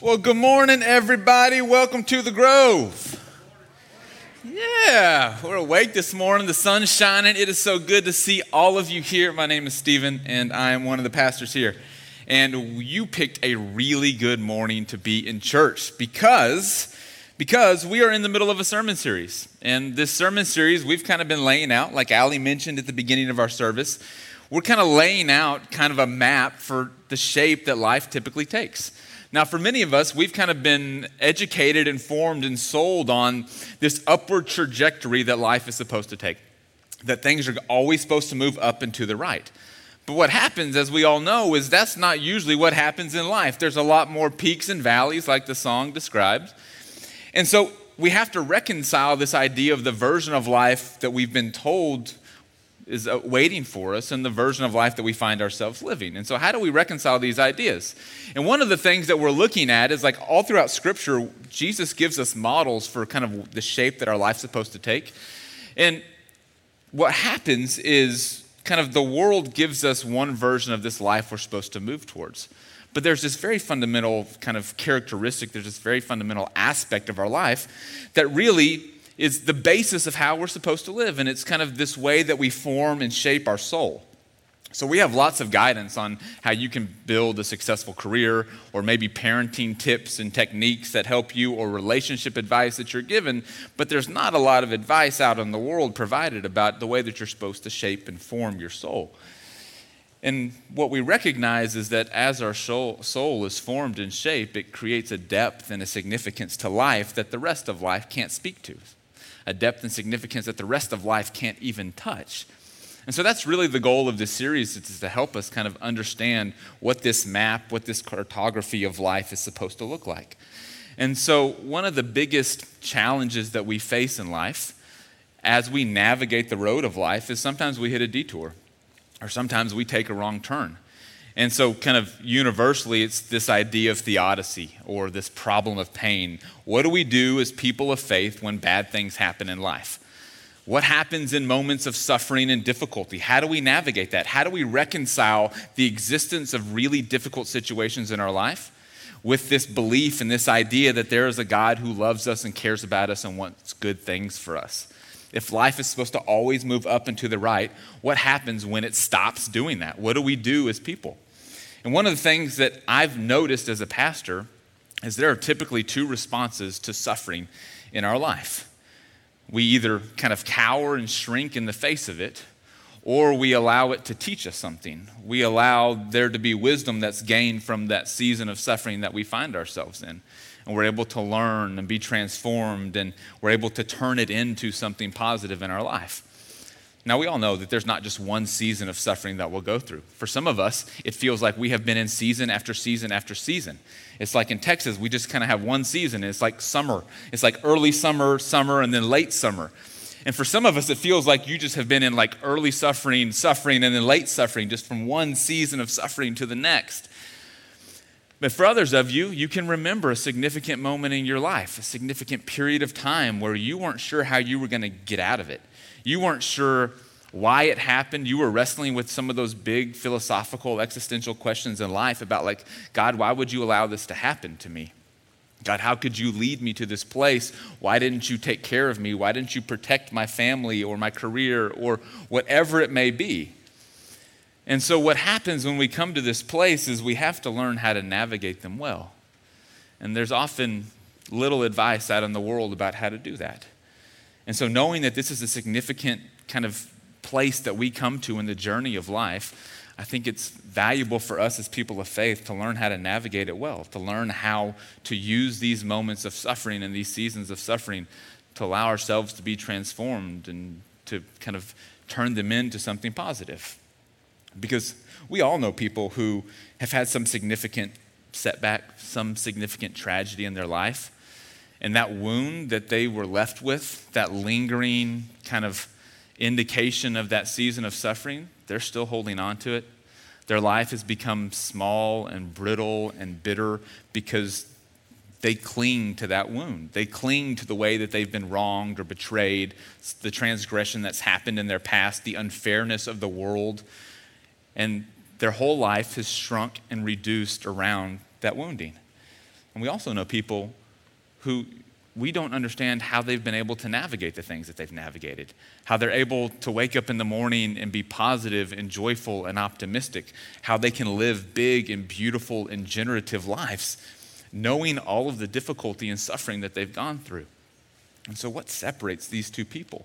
Well, good morning, everybody. Welcome to the Grove. Yeah, we're awake this morning. The sun's shining. It is so good to see all of you here. My name is Stephen, and I am one of the pastors here. And you picked a really good morning to be in church because because we are in the middle of a sermon series. And this sermon series we've kind of been laying out, like Ali mentioned at the beginning of our service, we're kind of laying out kind of a map for the shape that life typically takes. Now, for many of us, we've kind of been educated, informed, and sold on this upward trajectory that life is supposed to take, that things are always supposed to move up and to the right. But what happens, as we all know, is that's not usually what happens in life. There's a lot more peaks and valleys, like the song describes. And so we have to reconcile this idea of the version of life that we've been told is uh, waiting for us and the version of life that we find ourselves living. And so, how do we reconcile these ideas? And one of the things that we're looking at is like all throughout Scripture, Jesus gives us models for kind of the shape that our life's supposed to take. And what happens is kind of the world gives us one version of this life we're supposed to move towards. But there's this very fundamental kind of characteristic, there's this very fundamental aspect of our life that really is the basis of how we're supposed to live. And it's kind of this way that we form and shape our soul. So, we have lots of guidance on how you can build a successful career, or maybe parenting tips and techniques that help you, or relationship advice that you're given. But there's not a lot of advice out in the world provided about the way that you're supposed to shape and form your soul. And what we recognize is that as our soul, is formed and shaped, it creates a depth and a significance to life that the rest of life can't speak to a depth and significance that the rest of life can't even touch. And so that's really the goal of this series is to help us kind of understand what this map, what this cartography of life is supposed to look like. And so one of the biggest challenges that we face in life as we navigate the road of life is sometimes we hit a detour or sometimes we take a wrong turn. And so, kind of universally, it's this idea of theodicy or this problem of pain. What do we do as people of faith when bad things happen in life? What happens in moments of suffering and difficulty? How do we navigate that? How do we reconcile the existence of really difficult situations in our life with this belief and this idea that there is a God who loves us and cares about us and wants good things for us? If life is supposed to always move up and to the right, what happens when it stops doing that? What do we do as people? And one of the things that I've noticed as a pastor is there are typically two responses to suffering in our life. We either kind of cower and shrink in the face of it, or we allow it to teach us something. We allow there to be wisdom that's gained from that season of suffering that we find ourselves in. And we're able to learn and be transformed, and we're able to turn it into something positive in our life. Now, we all know that there's not just one season of suffering that we'll go through. For some of us, it feels like we have been in season after season after season. It's like in Texas, we just kind of have one season. It's like summer. It's like early summer, summer, and then late summer. And for some of us, it feels like you just have been in like early suffering, suffering, and then late suffering, just from one season of suffering to the next. But for others of you, you can remember a significant moment in your life, a significant period of time where you weren't sure how you were going to get out of it. You weren't sure why it happened. You were wrestling with some of those big philosophical, existential questions in life about, like, God, why would you allow this to happen to me? God, how could you lead me to this place? Why didn't you take care of me? Why didn't you protect my family or my career or whatever it may be? And so, what happens when we come to this place is we have to learn how to navigate them well. And there's often little advice out in the world about how to do that. And so, knowing that this is a significant kind of place that we come to in the journey of life, I think it's valuable for us as people of faith to learn how to navigate it well, to learn how to use these moments of suffering and these seasons of suffering to allow ourselves to be transformed and to kind of turn them into something positive. Because we all know people who have had some significant setback, some significant tragedy in their life and that wound that they were left with, that lingering kind of indication of that season of suffering, they're still holding on to it. Their life has become small and brittle and bitter because they cling to that wound. They cling to the way that they've been wronged or betrayed, the transgression that's happened in their past, the unfairness of the world. And their whole life has shrunk and reduced around that wounding. And we also know people who we don't understand how they've been able to navigate the things that they've navigated, how they're able to wake up in the morning and be positive and joyful and optimistic, how they can live big and beautiful and generative lives, knowing all of the difficulty and suffering that they've gone through. And so, what separates these two people?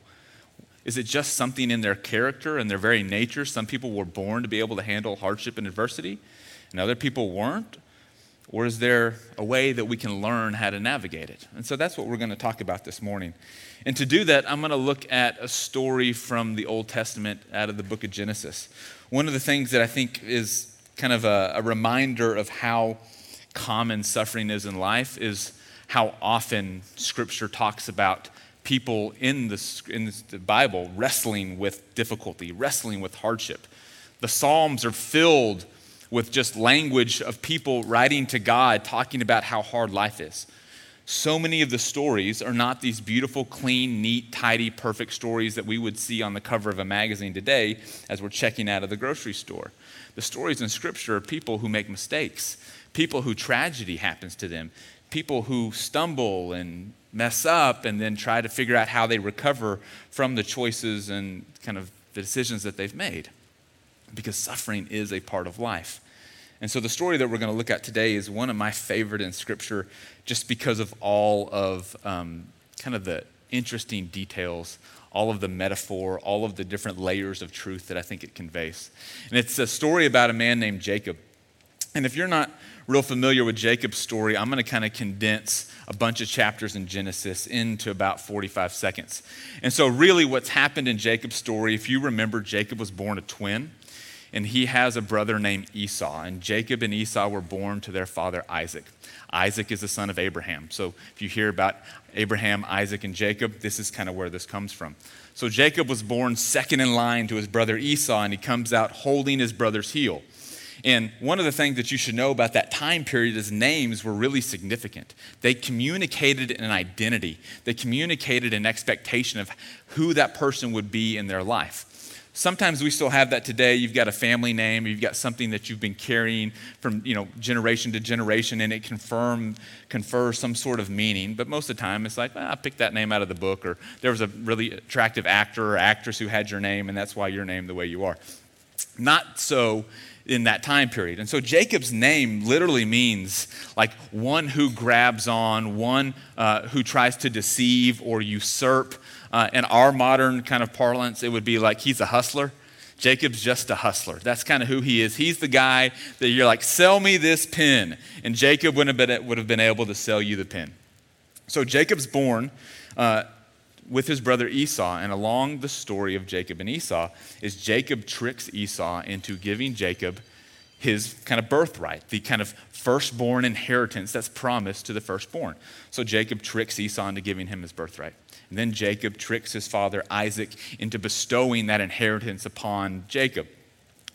Is it just something in their character and their very nature? Some people were born to be able to handle hardship and adversity, and other people weren't. Or is there a way that we can learn how to navigate it? And so that's what we're going to talk about this morning. And to do that, I'm going to look at a story from the Old Testament out of the book of Genesis. One of the things that I think is kind of a, a reminder of how common suffering is in life is how often Scripture talks about people in the, in the Bible wrestling with difficulty, wrestling with hardship. The Psalms are filled with just language of people writing to God, talking about how hard life is. So many of the stories are not these beautiful, clean, neat, tidy, perfect stories that we would see on the cover of a magazine today as we're checking out of the grocery store. The stories in Scripture are people who make mistakes, people who tragedy happens to them, people who stumble and mess up and then try to figure out how they recover from the choices and kind of the decisions that they've made. Because suffering is a part of life. And so the story that we're going to look at today is one of my favorite in Scripture just because of all of um, kind of the interesting details, all of the metaphor, all of the different layers of truth that I think it conveys. And it's a story about a man named Jacob. And if you're not real familiar with Jacob's story, I'm going to kind of condense a bunch of chapters in Genesis into about 45 seconds. And so, really, what's happened in Jacob's story, if you remember, Jacob was born a twin and he has a brother named Esau. And Jacob and Esau were born to their father Isaac. Isaac is the son of Abraham. So if you hear about Abraham, Isaac, and Jacob, this is kind of where this comes from. So Jacob was born second in line to his brother Esau, and he comes out holding his brother's heel. And one of the things that you should know about that time period is names were really significant. They communicated an identity, they communicated an expectation of who that person would be in their life. Sometimes we still have that today. You've got a family name, you've got something that you've been carrying from you know, generation to generation, and it confirm, confers some sort of meaning. But most of the time, it's like, well, I picked that name out of the book, or there was a really attractive actor or actress who had your name, and that's why you're named the way you are. Not so in that time period. And so Jacob's name literally means like one who grabs on, one uh, who tries to deceive or usurp. Uh, in our modern kind of parlance, it would be like he's a hustler. Jacob's just a hustler. That's kind of who he is. He's the guy that you're like, sell me this pen. And Jacob would have been, would have been able to sell you the pen. So Jacob's born uh, with his brother Esau. And along the story of Jacob and Esau is Jacob tricks Esau into giving Jacob his kind of birthright, the kind of firstborn inheritance that's promised to the firstborn. So Jacob tricks Esau into giving him his birthright. And then Jacob tricks his father Isaac into bestowing that inheritance upon Jacob.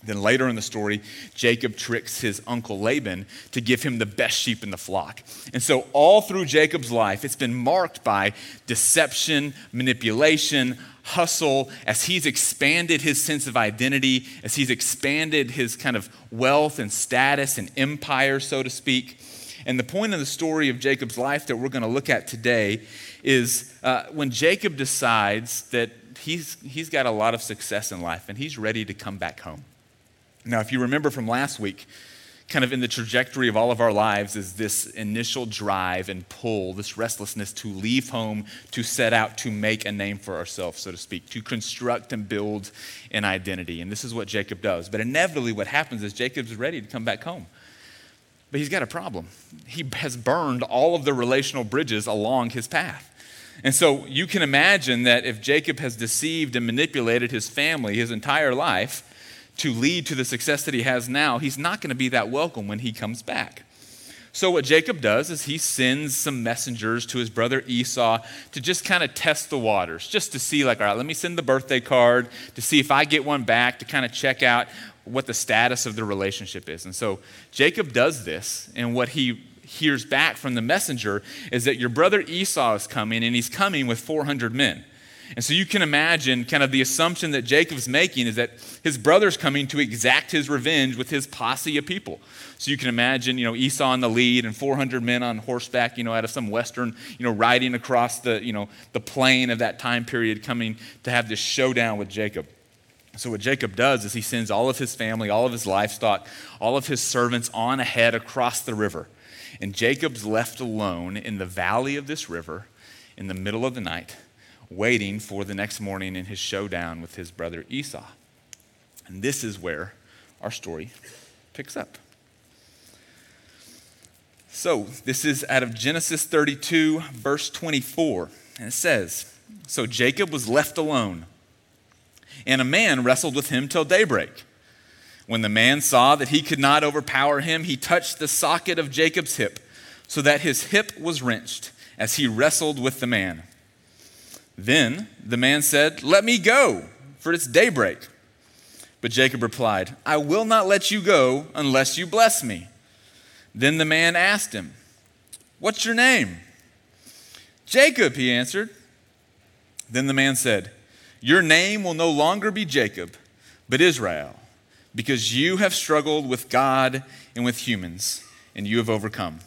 Then later in the story, Jacob tricks his uncle Laban to give him the best sheep in the flock. And so, all through Jacob's life, it's been marked by deception, manipulation, hustle, as he's expanded his sense of identity, as he's expanded his kind of wealth and status and empire, so to speak. And the point of the story of Jacob's life that we're going to look at today is uh, when Jacob decides that he's, he's got a lot of success in life and he's ready to come back home. Now, if you remember from last week, kind of in the trajectory of all of our lives is this initial drive and pull, this restlessness to leave home, to set out to make a name for ourselves, so to speak, to construct and build an identity. And this is what Jacob does. But inevitably, what happens is Jacob's ready to come back home. But he's got a problem. He has burned all of the relational bridges along his path. And so you can imagine that if Jacob has deceived and manipulated his family his entire life to lead to the success that he has now, he's not going to be that welcome when he comes back. So, what Jacob does is he sends some messengers to his brother Esau to just kind of test the waters, just to see, like, all right, let me send the birthday card to see if I get one back to kind of check out what the status of the relationship is. And so, Jacob does this, and what he hears back from the messenger is that your brother Esau is coming, and he's coming with 400 men. And so you can imagine kind of the assumption that Jacob's making is that his brother's coming to exact his revenge with his posse of people. So you can imagine, you know, Esau in the lead and 400 men on horseback, you know, out of some western, you know, riding across the, you know, the plain of that time period coming to have this showdown with Jacob. So what Jacob does is he sends all of his family, all of his livestock, all of his servants on ahead across the river. And Jacob's left alone in the valley of this river in the middle of the night, waiting for the next morning in his showdown with his brother Esau. And this is where our story picks up. So, this is out of Genesis 32, verse 24. And it says So Jacob was left alone, and a man wrestled with him till daybreak. When the man saw that he could not overpower him, he touched the socket of Jacob's hip, so that his hip was wrenched as he wrestled with the man. Then the man said, Let me go, for it's daybreak. But Jacob replied, I will not let you go unless you bless me. Then the man asked him, What's your name? Jacob, he answered. Then the man said, Your name will no longer be Jacob, but Israel because you have struggled with God and with humans, and you have overcome.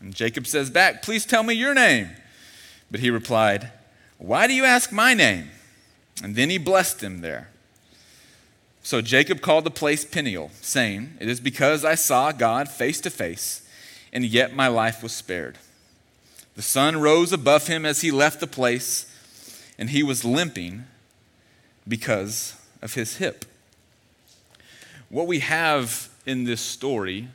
And Jacob says back, Please tell me your name. But he replied, Why do you ask my name? And then he blessed him there. So Jacob called the place Peniel, saying, It is because I saw God face to face, and yet my life was spared. The sun rose above him as he left the place, and he was limping because of his hip what we have in this story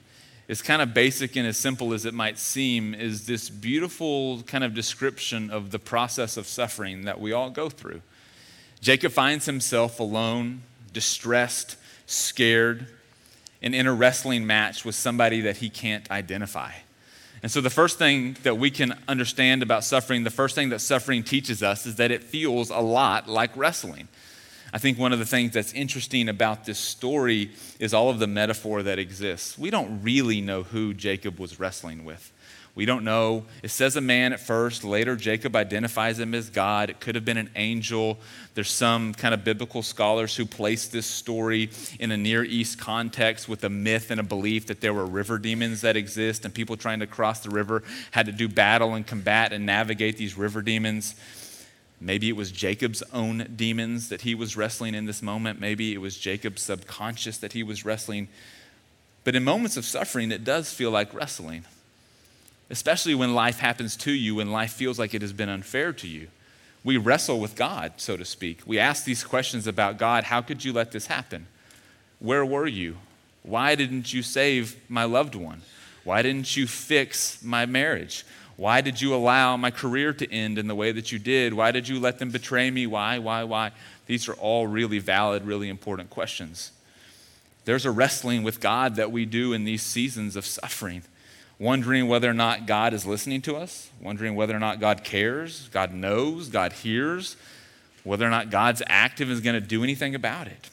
is kind of basic and as simple as it might seem, is this beautiful kind of description of the process of suffering that we all go through. Jacob finds himself alone, distressed, scared, and in a wrestling match with somebody that he can't identify. And so, the first thing that we can understand about suffering, the first thing that suffering teaches us is that it feels a lot like wrestling. I think one of the things that's interesting about this story is all of the metaphor that exists. We don't really know who Jacob was wrestling with. We don't know. It says a man at first. Later, Jacob identifies him as God. It could have been an angel. There's some kind of biblical scholars who place this story in a Near East context with a myth and a belief that there were river demons that exist, and people trying to cross the river had to do battle and combat and navigate these river demons. Maybe it was Jacob's own demons that he was wrestling in this moment. Maybe it was Jacob's subconscious that he was wrestling. But in moments of suffering, it does feel like wrestling, especially when life happens to you, when life feels like it has been unfair to you. We wrestle with God, so to speak. We ask these questions about God how could you let this happen? Where were you? Why didn't you save my loved one? Why didn't you fix my marriage? Why did you allow my career to end in the way that you did? Why did you let them betray me? Why, why, why? These are all really valid, really important questions. There's a wrestling with God that we do in these seasons of suffering, wondering whether or not God is listening to us, wondering whether or not God cares, God knows, God hears, whether or not God's active is going to do anything about it.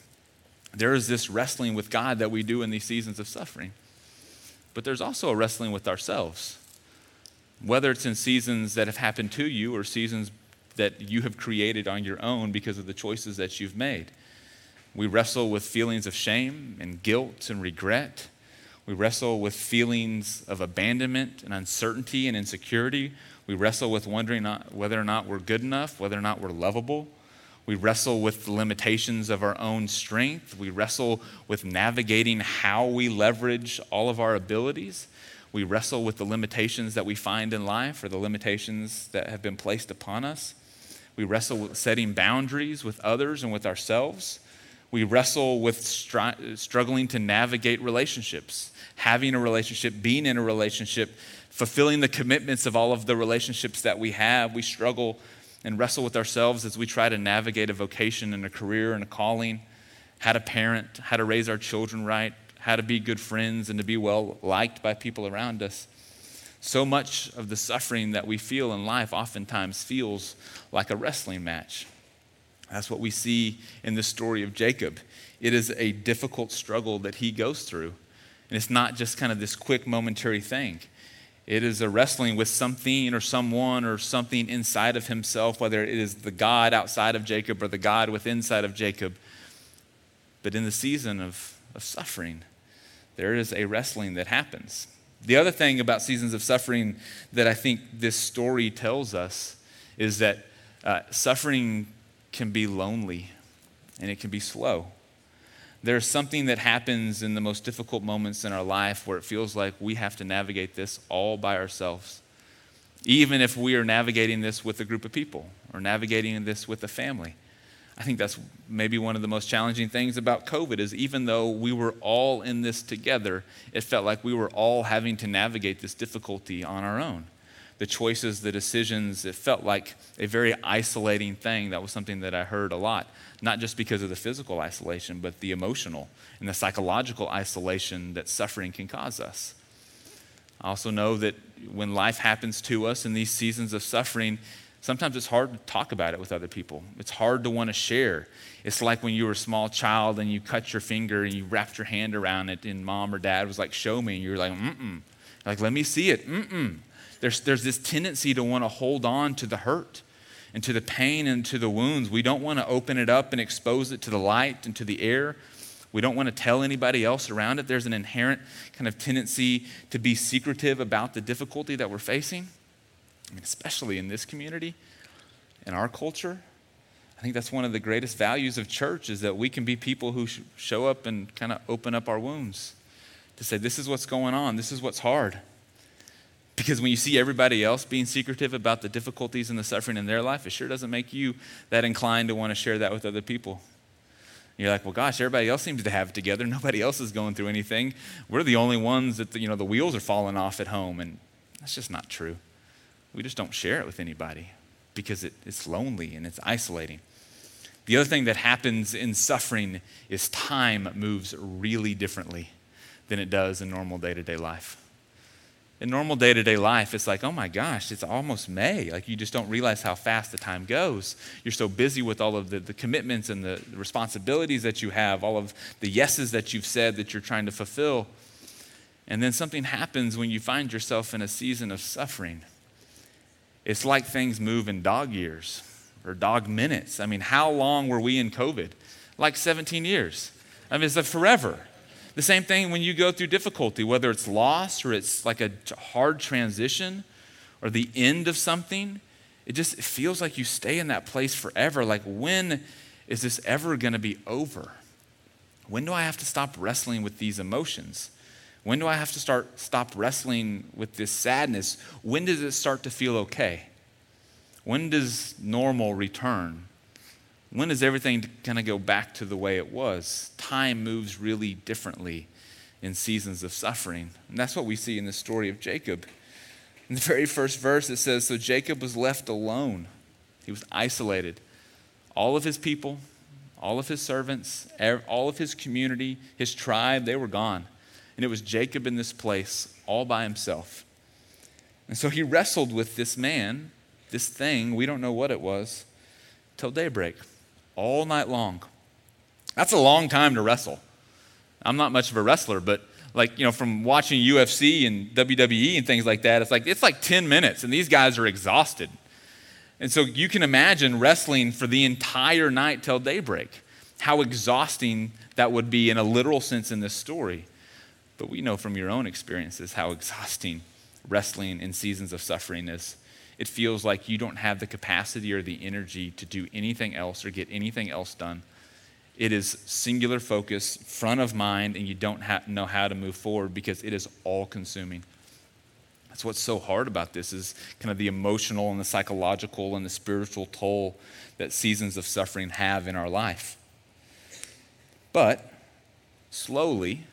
There is this wrestling with God that we do in these seasons of suffering. But there's also a wrestling with ourselves whether it's in seasons that have happened to you or seasons that you have created on your own because of the choices that you've made. We wrestle with feelings of shame and guilt and regret. We wrestle with feelings of abandonment and uncertainty and insecurity. We wrestle with wondering whether or not we're good enough, whether or not we're lovable. We wrestle with the limitations of our own strength. We wrestle with navigating how we leverage all of our abilities. We wrestle with the limitations that we find in life or the limitations that have been placed upon us. We wrestle with setting boundaries with others and with ourselves. We wrestle with stri- struggling to navigate relationships, having a relationship, being in a relationship, fulfilling the commitments of all of the relationships that we have. We struggle and wrestle with ourselves as we try to navigate a vocation and a career and a calling, how to parent, how to raise our children right, how to be good friends and to be well liked by people around us. So much of the suffering that we feel in life oftentimes feels like a wrestling match. That's what we see in the story of Jacob. It is a difficult struggle that he goes through. And it's not just kind of this quick momentary thing. It is a wrestling with something or someone or something inside of himself, whether it is the God outside of Jacob or the God within inside of Jacob. But in the season of, of suffering, there is a wrestling that happens. The other thing about seasons of suffering that I think this story tells us is that uh, suffering can be lonely and it can be slow. There's something that happens in the most difficult moments in our life where it feels like we have to navigate this all by ourselves. Even if we are navigating this with a group of people or navigating this with a family. I think that's maybe one of the most challenging things about COVID is even though we were all in this together, it felt like we were all having to navigate this difficulty on our own. The choices, the decisions, it felt like a very isolating thing. That was something that I heard a lot, not just because of the physical isolation, but the emotional and the psychological isolation that suffering can cause us. I also know that when life happens to us in these seasons of suffering, Sometimes it's hard to talk about it with other people. It's hard to want to share. It's like when you were a small child and you cut your finger and you wrapped your hand around it, and mom or dad was like, Show me. And you're like, Mm mm. Like, let me see it. Mm mm. There's, there's this tendency to want to hold on to the hurt and to the pain and to the wounds. We don't want to open it up and expose it to the light and to the air. We don't want to tell anybody else around it. There's an inherent kind of tendency to be secretive about the difficulty that we're facing. I mean, especially in this community, in our culture. I think that's one of the greatest values of church is that we can be people who sh- show up and kind of open up our wounds to say, this is what's going on, this is what's hard. Because when you see everybody else being secretive about the difficulties and the suffering in their life, it sure doesn't make you that inclined to want to share that with other people. You're like, well, gosh, everybody else seems to have it together. Nobody else is going through anything. We're the only ones that, the, you know, the wheels are falling off at home. And that's just not true. We just don't share it with anybody because it, it's lonely and it's isolating. The other thing that happens in suffering is time moves really differently than it does in normal day to day life. In normal day to day life, it's like, oh my gosh, it's almost May. Like you just don't realize how fast the time goes. You're so busy with all of the, the commitments and the, the responsibilities that you have, all of the yeses that you've said that you're trying to fulfill. And then something happens when you find yourself in a season of suffering. It's like things move in dog years or dog minutes. I mean, how long were we in COVID? Like 17 years. I mean, it's like forever. The same thing when you go through difficulty, whether it's loss or it's like a hard transition or the end of something, it just it feels like you stay in that place forever. Like, when is this ever going to be over? When do I have to stop wrestling with these emotions? When do I have to start stop wrestling with this sadness? When does it start to feel okay? When does normal return? When does everything kind of go back to the way it was? Time moves really differently in seasons of suffering. And that's what we see in the story of Jacob. In the very first verse, it says So Jacob was left alone, he was isolated. All of his people, all of his servants, all of his community, his tribe, they were gone. And it was Jacob in this place all by himself. And so he wrestled with this man, this thing, we don't know what it was, till daybreak, all night long. That's a long time to wrestle. I'm not much of a wrestler, but like, you know, from watching UFC and WWE and things like that, it's like it's like 10 minutes and these guys are exhausted. And so you can imagine wrestling for the entire night till daybreak. How exhausting that would be in a literal sense in this story. But we know from your own experiences how exhausting wrestling in seasons of suffering is. It feels like you don't have the capacity or the energy to do anything else or get anything else done. It is singular focus, front of mind, and you don't ha- know how to move forward because it is all consuming. That's what's so hard about this is kind of the emotional and the psychological and the spiritual toll that seasons of suffering have in our life. But slowly,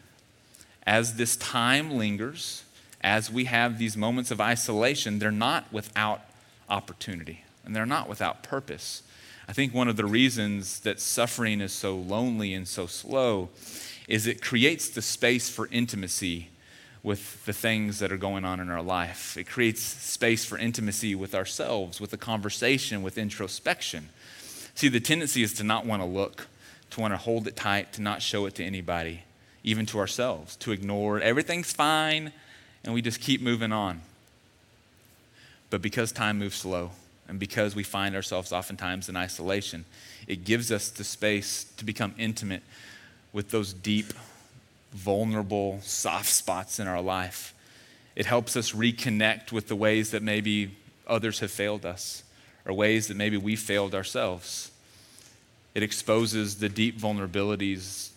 as this time lingers, as we have these moments of isolation, they're not without opportunity and they're not without purpose. I think one of the reasons that suffering is so lonely and so slow is it creates the space for intimacy with the things that are going on in our life. It creates space for intimacy with ourselves, with the conversation, with introspection. See, the tendency is to not want to look, to want to hold it tight, to not show it to anybody even to ourselves, to ignore everything's fine and we just keep moving on. But because time moves slow and because we find ourselves oftentimes in isolation, it gives us the space to become intimate with those deep, vulnerable, soft spots in our life. It helps us reconnect with the ways that maybe others have failed us or ways that maybe we failed ourselves. It exposes the deep vulnerabilities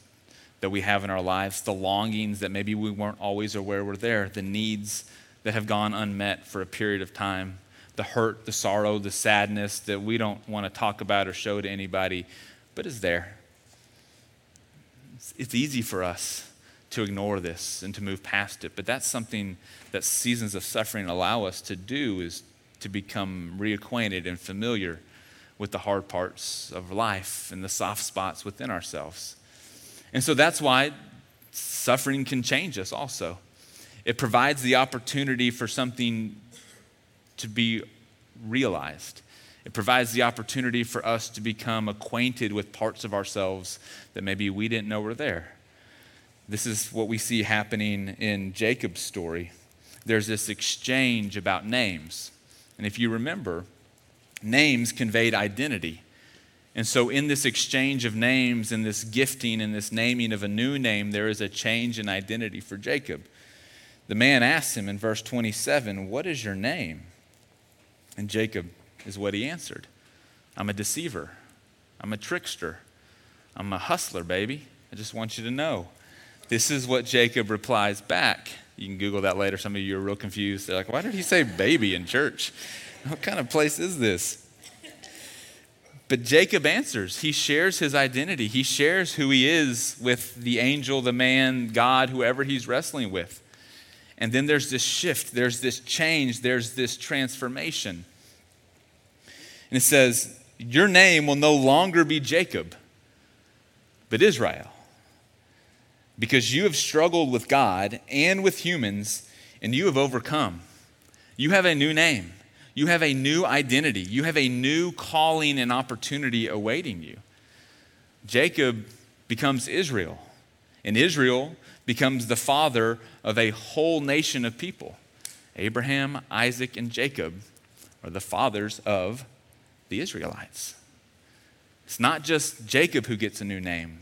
that we have in our lives, the longings that maybe we weren't always aware were there, the needs that have gone unmet for a period of time, the hurt, the sorrow, the sadness that we don't want to talk about or show to anybody, but is there. It's easy for us to ignore this and to move past it, but that's something that seasons of suffering allow us to do is to become reacquainted and familiar with the hard parts of life and the soft spots within ourselves. And so that's why suffering can change us also. It provides the opportunity for something to be realized. It provides the opportunity for us to become acquainted with parts of ourselves that maybe we didn't know were there. This is what we see happening in Jacob's story. There's this exchange about names. And if you remember, names conveyed identity. And so, in this exchange of names and this gifting and this naming of a new name, there is a change in identity for Jacob. The man asks him in verse 27, What is your name? And Jacob is what he answered I'm a deceiver. I'm a trickster. I'm a hustler, baby. I just want you to know. This is what Jacob replies back. You can Google that later. Some of you are real confused. They're like, why did he say baby in church? What kind of place is this? But Jacob answers. He shares his identity. He shares who he is with the angel, the man, God, whoever he's wrestling with. And then there's this shift, there's this change, there's this transformation. And it says, Your name will no longer be Jacob, but Israel. Because you have struggled with God and with humans, and you have overcome. You have a new name. You have a new identity. You have a new calling and opportunity awaiting you. Jacob becomes Israel, and Israel becomes the father of a whole nation of people. Abraham, Isaac, and Jacob are the fathers of the Israelites. It's not just Jacob who gets a new name,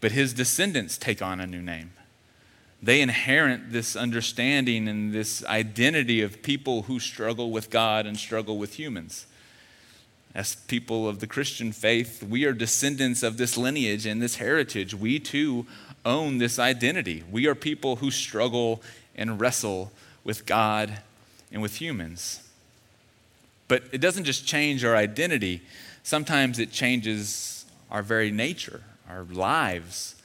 but his descendants take on a new name they inherit this understanding and this identity of people who struggle with God and struggle with humans. As people of the Christian faith, we are descendants of this lineage and this heritage. We too own this identity. We are people who struggle and wrestle with God and with humans. But it doesn't just change our identity, sometimes it changes our very nature, our lives.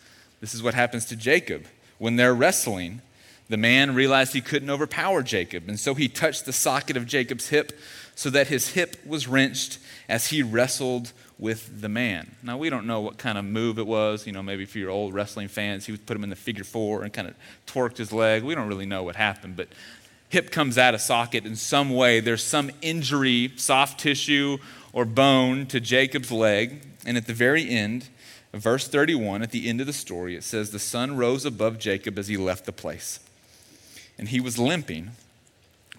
This is what happens to Jacob when they're wrestling, the man realized he couldn't overpower Jacob, and so he touched the socket of Jacob's hip so that his hip was wrenched as he wrestled with the man. Now, we don't know what kind of move it was. You know, maybe for your old wrestling fans, he would put him in the figure four and kind of torqued his leg. We don't really know what happened, but hip comes out of socket in some way. There's some injury, soft tissue, or bone to Jacob's leg. And at the very end, verse 31, at the end of the story, it says, The sun rose above Jacob as he left the place, and he was limping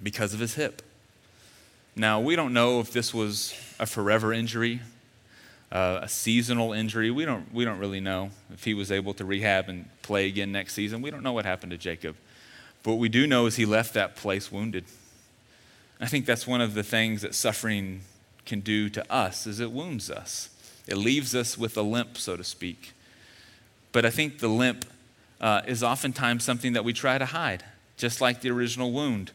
because of his hip. Now, we don't know if this was a forever injury, uh, a seasonal injury. We don't, we don't really know if he was able to rehab and play again next season. We don't know what happened to Jacob. But what we do know is he left that place wounded. I think that's one of the things that suffering can do to us is it wounds us. It leaves us with a limp, so to speak. But I think the limp uh, is oftentimes something that we try to hide, just like the original wound.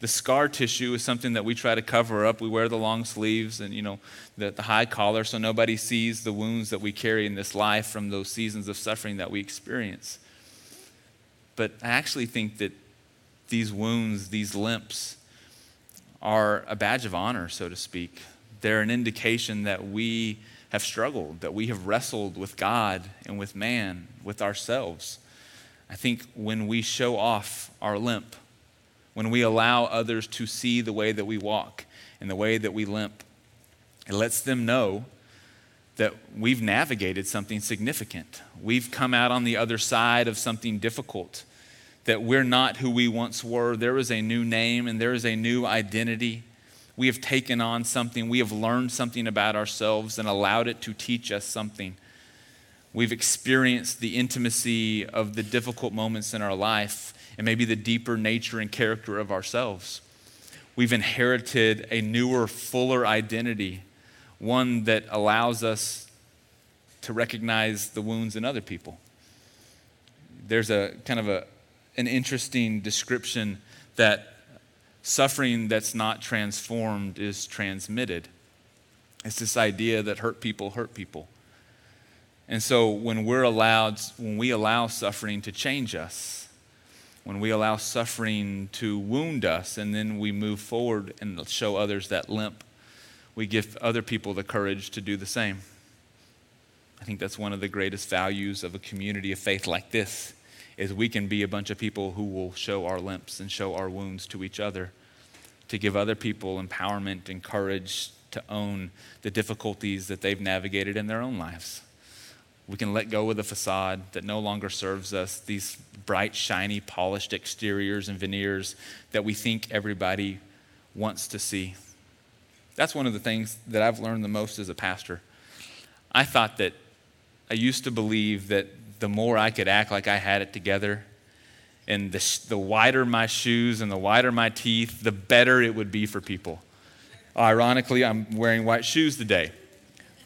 The scar tissue is something that we try to cover up. We wear the long sleeves and you know the, the high collar so nobody sees the wounds that we carry in this life from those seasons of suffering that we experience. But I actually think that these wounds, these limps, are a badge of honor, so to speak. They're an indication that we have struggled, that we have wrestled with God and with man, with ourselves. I think when we show off our limp, when we allow others to see the way that we walk and the way that we limp, it lets them know that we've navigated something significant. We've come out on the other side of something difficult, that we're not who we once were. There is a new name and there is a new identity. We have taken on something, we have learned something about ourselves and allowed it to teach us something. We've experienced the intimacy of the difficult moments in our life and maybe the deeper nature and character of ourselves. We've inherited a newer, fuller identity, one that allows us to recognize the wounds in other people. There's a kind of a, an interesting description that suffering that's not transformed is transmitted. It's this idea that hurt people hurt people. And so when we're allowed, when we allow suffering to change us, when we allow suffering to wound us, and then we move forward and show others that limp, we give other people the courage to do the same. I think that's one of the greatest values of a community of faith like this is we can be a bunch of people who will show our limps and show our wounds to each other to give other people empowerment and courage to own the difficulties that they've navigated in their own lives. We can let go of the facade that no longer serves us, these bright, shiny, polished exteriors and veneers that we think everybody wants to see. That's one of the things that I've learned the most as a pastor. I thought that I used to believe that the more I could act like I had it together, and the, the wider my shoes and the wider my teeth, the better it would be for people. Ironically, I'm wearing white shoes today.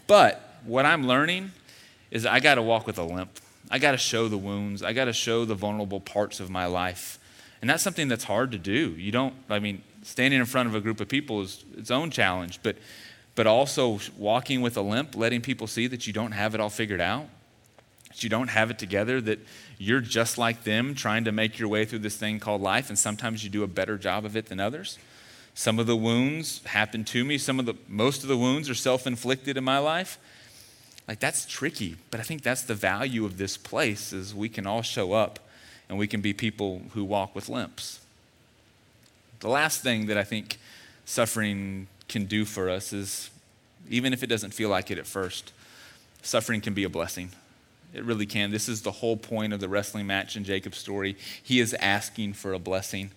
But what I'm learning is I got to walk with a limp. I got to show the wounds. I got to show the vulnerable parts of my life. And that's something that's hard to do. You don't, I mean, standing in front of a group of people is its own challenge, but, but also walking with a limp, letting people see that you don't have it all figured out, that you don't have it together, that you're just like them trying to make your way through this thing called life, and sometimes you do a better job of it than others. Some of the wounds happen to me. Some of the most of the wounds are self-inflicted in my life. Like that's tricky, but I think that's the value of this place is we can all show up and we can be people who walk with limps. The last thing that I think suffering can do for us is even if it doesn't feel like it at first, suffering can be a blessing. It really can. This is the whole point of the wrestling match in Jacob's story. He is asking for a blessing.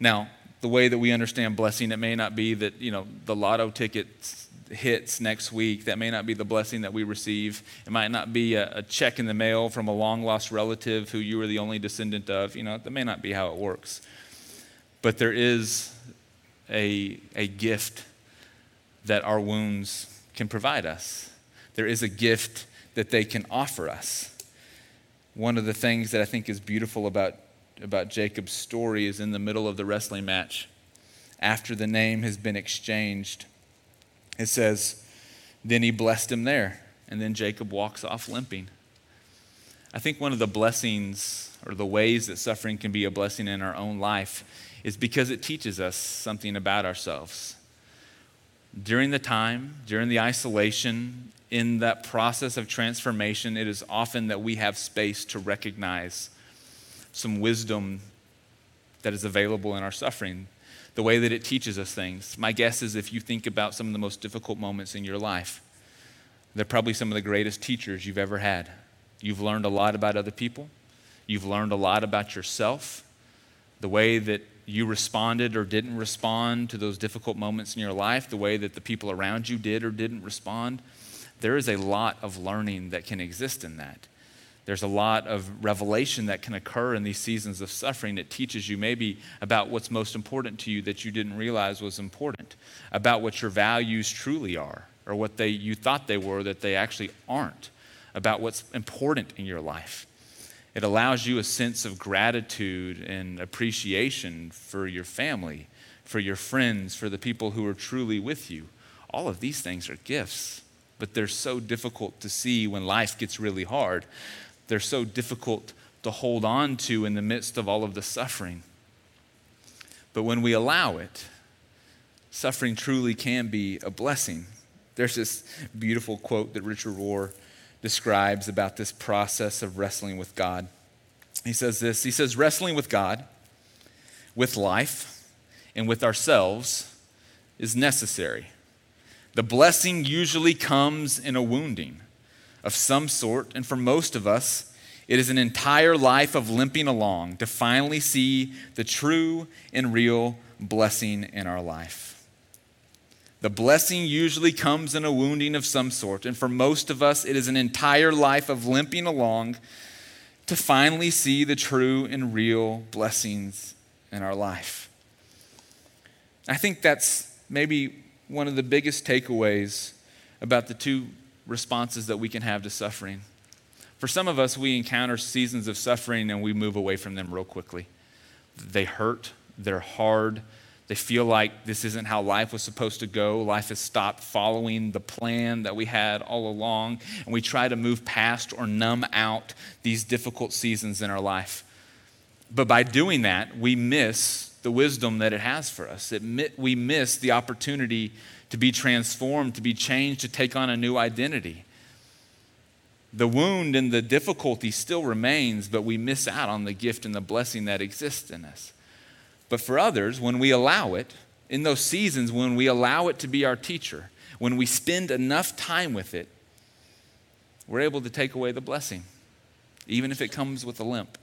Now, the way that we understand blessing, it may not be that, you know, the lotto ticket hits next week. That may not be the blessing that we receive. It might not be a, a check in the mail from a long lost relative who you were the only descendant of. You know, that may not be how it works. But there is a, a gift that our wounds can provide us. There is a gift that they can offer us. One of the things that I think is beautiful about, about Jacob's story is in the middle of the wrestling match, after the name has been exchanged, it says, Then he blessed him there, and then Jacob walks off limping. I think one of the blessings or the ways that suffering can be a blessing in our own life is because it teaches us something about ourselves. During the time, during the isolation, in that process of transformation, it is often that we have space to recognize some wisdom that is available in our suffering, the way that it teaches us things. My guess is if you think about some of the most difficult moments in your life, they're probably some of the greatest teachers you've ever had. You've learned a lot about other people, you've learned a lot about yourself, the way that you responded or didn't respond to those difficult moments in your life, the way that the people around you did or didn't respond there is a lot of learning that can exist in that. There's a lot of revelation that can occur in these seasons of suffering that teaches you maybe about what's most important to you that you didn't realize was important, about what your values truly are, or what they, you thought they were that they actually aren't, about what's important in your life. It allows you a sense of gratitude and appreciation for your family, for your friends, for the people who are truly with you. All of these things are gifts but they're so difficult to see when life gets really hard. They're so difficult to hold on to in the midst of all of the suffering. But when we allow it, suffering truly can be a blessing. There's this beautiful quote that Richard Rohr describes about this process of wrestling with God. He says this He says, wrestling with God, with life, and with ourselves is necessary. The blessing usually comes in a wounding of some sort, and for most of us, It is an entire life of limping along to finally see the true and real blessing in our life. The blessing usually comes in a wounding of some sort, and for most of us, it is an entire life of limping along to finally see the true and real blessings in our life. I think that's maybe one of the biggest takeaways about the two responses that we can have to suffering. For some of us, we encounter seasons of suffering and we move away from them real quickly. They hurt, they're hard, they feel like this isn't how life was supposed to go. Life has stopped following the plan that we had all along, and we try to move past or numb out these difficult seasons in our life. But by doing that, we miss the wisdom that it has for us. It, we miss the opportunity to be transformed, to be changed, to take on a new identity. The wound and the difficulty still remains, but we miss out on the gift and the blessing that exists in us. But for others, when we allow it, in those seasons when we allow it to be our teacher, when we spend enough time with it, we're able to take away the blessing, even if it comes with a limp.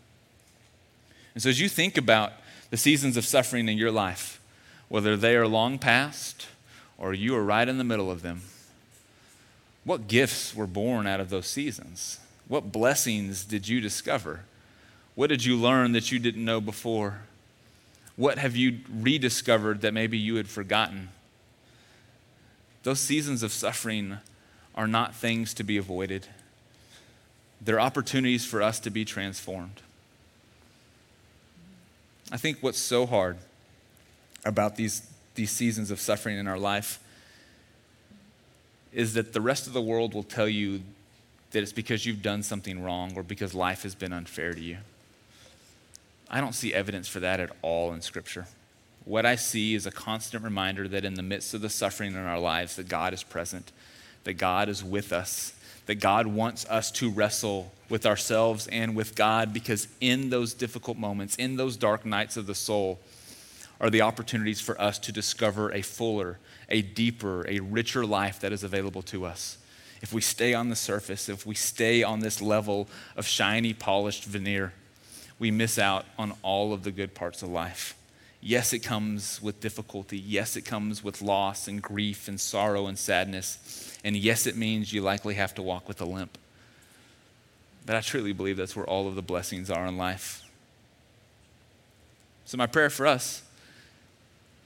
And so, as you think about the seasons of suffering in your life, whether they are long past or you are right in the middle of them, what gifts were born out of those seasons? What blessings did you discover? What did you learn that you didn't know before? What have you rediscovered that maybe you had forgotten? Those seasons of suffering are not things to be avoided, they're opportunities for us to be transformed. I think what's so hard about these, these seasons of suffering in our life is that the rest of the world will tell you that it's because you've done something wrong or because life has been unfair to you. I don't see evidence for that at all in Scripture. What I see is a constant reminder that in the midst of the suffering in our lives, that God is present, that God is with us, that God wants us to wrestle with ourselves and with God because in those difficult moments, in those dark nights of the soul, are the opportunities for us to discover a fuller, a deeper, a richer life that is available to us. If we stay on the surface, if we stay on this level of shiny, polished veneer, we miss out on all of the good parts of life. Yes, it comes with difficulty. Yes, it comes with loss and grief and sorrow and sadness. And yes, it means you likely have to walk with a limp. But I truly believe that's where all of the blessings are in life. So, my prayer for us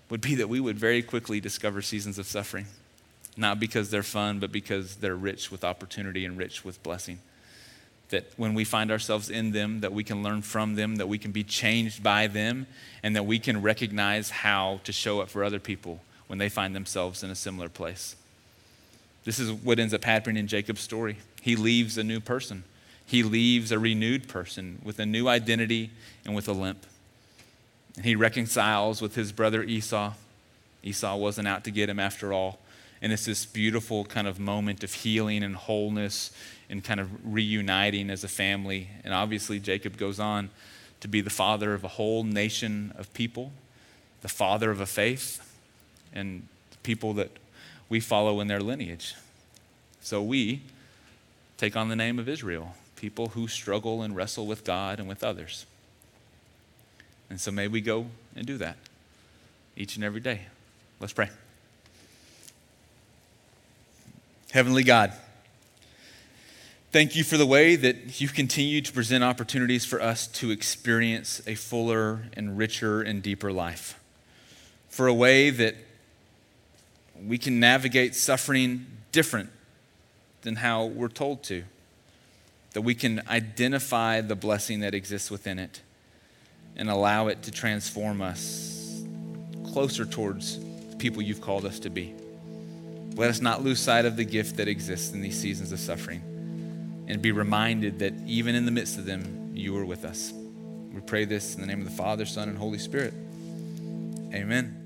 would be that we would very quickly discover seasons of suffering, not because they're fun, but because they're rich with opportunity and rich with blessing that when we find ourselves in them that we can learn from them that we can be changed by them and that we can recognize how to show up for other people when they find themselves in a similar place this is what ends up happening in jacob's story. He leaves a new person. He leaves a renewed person with a new identity and with a limp. And he reconciles with his brother esau. Esau wasn't out to get him after all. And it's this beautiful kind of moment of healing and wholeness and kind of reuniting as a family. And obviously, Jacob goes on to be the father of a whole nation of people, the father of a faith, and people that we follow in their lineage. So we take on the name of Israel, people who struggle and wrestle with God and with others. And so may we go and do that each and every day. Let's pray. Heavenly God, thank you for the way that you continue to present opportunities for us to experience a fuller and richer and deeper life. For a way that we can navigate suffering different than how we're told to. That we can identify the blessing that exists within it and allow it to transform us closer towards the people you've called us to be. Let us not lose sight of the gift that exists in these seasons of suffering and be reminded that even in the midst of them, you are with us. We pray this in the name of the Father, Son, and Holy Spirit. Amen.